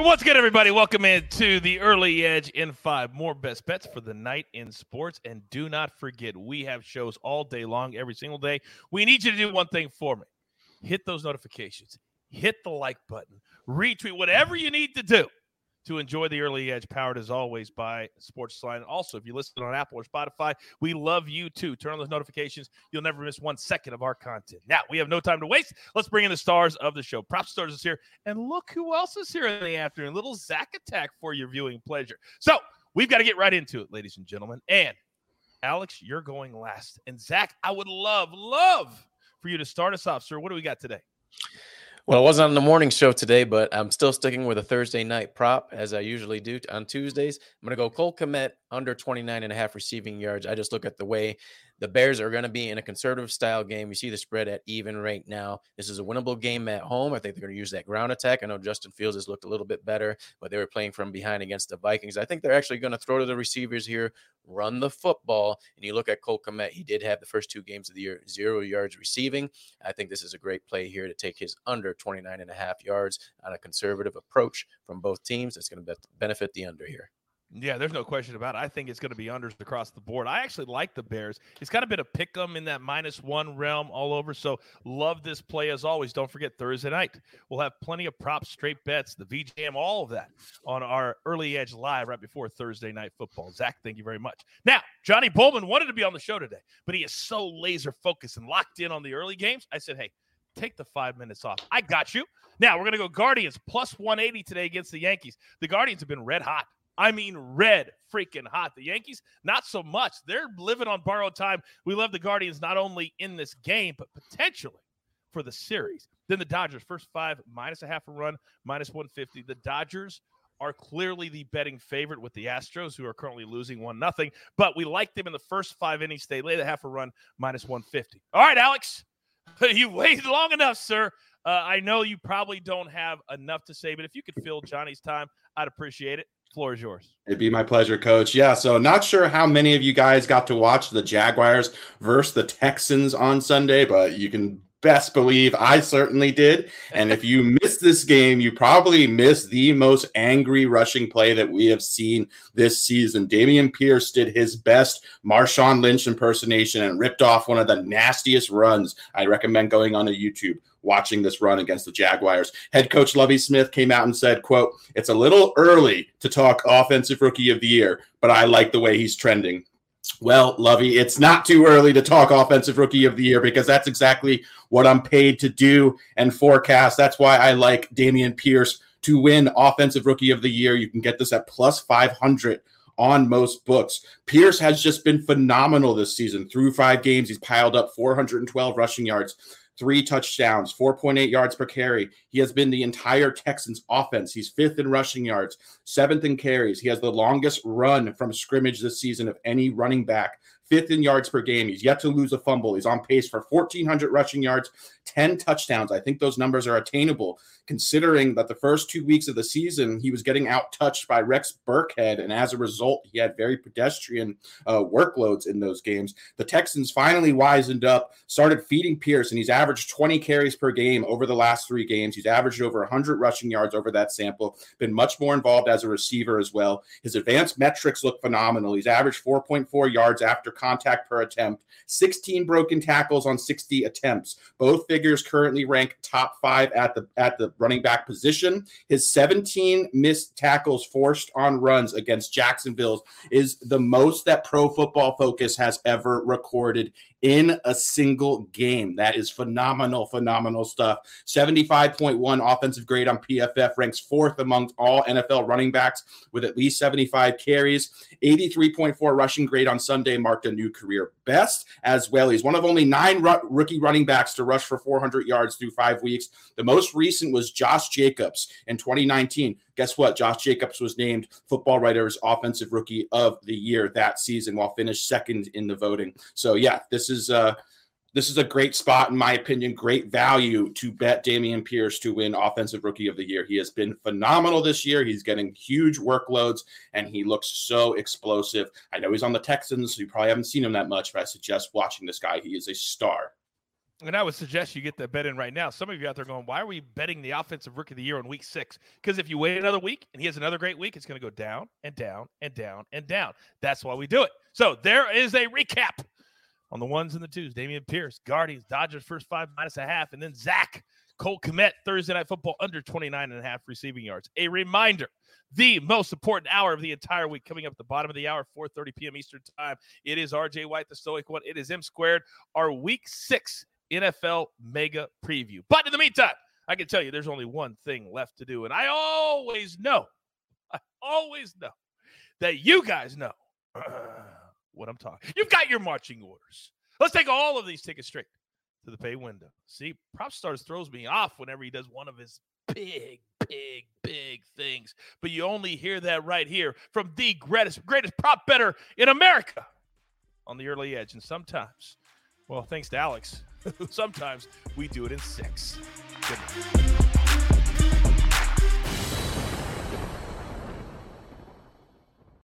What's good, everybody? Welcome in to the Early Edge in five. More best bets for the night in sports. And do not forget, we have shows all day long, every single day. We need you to do one thing for me hit those notifications, hit the like button, retweet, whatever you need to do to enjoy the early edge, powered as always by Sportsline. Also, if you listen on Apple or Spotify, we love you too. Turn on those notifications. You'll never miss one second of our content. Now, we have no time to waste. Let's bring in the stars of the show. PropStarz is here. And look who else is here in the afternoon. Little Zack Attack for your viewing pleasure. So, we've got to get right into it, ladies and gentlemen. And Alex, you're going last. And Zack, I would love, love for you to start us off, sir. What do we got today? Well, I wasn't on the morning show today, but I'm still sticking with a Thursday night prop as I usually do on Tuesdays. I'm going to go Cole Kmet under 29 and a half receiving yards. I just look at the way the Bears are going to be in a conservative style game. You see the spread at even right now. This is a winnable game at home. I think they're going to use that ground attack. I know Justin Fields has looked a little bit better, but they were playing from behind against the Vikings. I think they're actually going to throw to the receivers here, run the football. And you look at Cole Kmet, he did have the first two games of the year zero yards receiving. I think this is a great play here to take his under 29 and a half yards on a conservative approach from both teams. That's going to benefit the under here. Yeah, there's no question about it. I think it's going to be unders across the board. I actually like the Bears. It's kind of been a pick 'em in that minus one realm all over. So love this play as always. Don't forget Thursday night. We'll have plenty of props, straight bets, the VJM, all of that on our early edge live right before Thursday night football. Zack, thank you very much. Now, Johnny Bowman wanted to be on the show today, but he is so laser focused and locked in on the early games. I said, hey, take the five minutes off. I got you. Now we're going to go Guardians plus 180 today against the Yankees. The Guardians have been red hot. I mean, red freaking hot. The Yankees, not so much. They're living on borrowed time. We love the Guardians not only in this game, but potentially for the series. Then the Dodgers, first five, minus a half a run, minus 150. The Dodgers are clearly the betting favorite with the Astros, who are currently losing one nothing. But we like them in the first five innings. They lay the half a run, minus 150. All right, Alex, you waited long enough, sir. Uh, I know you probably don't have enough to say, but if you could fill Johnny's time, I'd appreciate it. Floor is yours. It'd be my pleasure, coach. Yeah, so not sure how many of you guys got to watch the Jaguars versus the Texans on Sunday, but you can best believe I certainly did. And if you missed this game, you probably missed the most angry rushing play that we have seen this season. Dameon Pierce did his best Marshawn Lynch impersonation and ripped off one of the nastiest runs. I recommend going on to YouTube watching this run against the Jaguars. Head coach Lovie Smith came out and said, quote, it's a little early to talk offensive rookie of the year, but I like the way he's trending. Well, Lovie, it's not too early to talk offensive rookie of the year because that's exactly what I'm paid to do and forecast. That's why I like Dameon Pierce to win offensive rookie of the year. You can get this at plus 500 on most books. Pierce has just been phenomenal this season. Through five games, he's piled up 412 rushing yards, three touchdowns, 4.8 yards per carry. He has been the entire Texans offense. He's fifth in rushing yards, seventh in carries. He has the longest run from scrimmage this season of any running back fifth in yards per game. He's yet to lose a fumble. He's on pace for 1,400 rushing yards, 10 touchdowns. I think those numbers are attainable considering that the first two weeks of the season he was getting out touched by Rex Burkhead, and as a result, he had very pedestrian uh, workloads in those games. The Texans finally wisened up, started feeding Pierce, and he's averaged 20 carries per game over the last three games. He's averaged over 100 rushing yards over that sample, been much more involved as a receiver as well. His advanced metrics look phenomenal. He's averaged 4.4 yards after contact per attempt, 16 broken tackles on 60 attempts. Both figures currently rank top five at the at the running back position. His 17 missed tackles forced on runs against Jacksonville is the most that Pro Football Focus has ever recorded in a single game. That is phenomenal, phenomenal stuff. 75.1 offensive grade on PFF ranks fourth among all NFL running backs with at least 75 carries. 83.4 rushing grade on Sunday marked a new career best as well. He's one of only nine ru- rookie running backs to rush for 400 yards through five weeks. The most recent was Josh Jacobs in 2019. Guess what? Josh Jacobs was named Football Writers Offensive Rookie of the Year that season, while finished second in the voting. So yeah, this is uh this is a great spot, in my opinion, great value to bet Dameon Pierce to win Offensive Rookie of the Year. He has been phenomenal this year. He's getting huge workloads and he looks so explosive. I know he's on the Texans, so you probably haven't seen him that much, but I suggest watching this guy. He is a star. And I would suggest you get that bet in right now. Some of you out there going, why are we betting the offensive rookie of the year on week six? Because if you wait another week and he has another great week, it's going to go down and down and down and down. That's why we do it. So there is a recap on the ones and the twos. Dameon Pierce, Guardians, Dodgers first five minus a half, and then Zack Cole Kmet, Thursday night football under 29 and a half receiving yards. A reminder, the most important hour of the entire week coming up at the bottom of the hour, 4:30 p.m. Eastern time. It is RJ White, the Stoic one. It is M squared, our week six NFL mega preview. But in the meantime, I can tell you there's only one thing left to do. And I always know, I always know that you guys know what I'm talking. You've got your marching orders. Let's take all of these tickets straight to the pay window. See, PropStarz throws me off whenever he does one of his big, big, big things. But you only hear that right here from the greatest, greatest prop bettor in America on the early edge. And sometimes, well, thanks to Alex, sometimes we do it in six.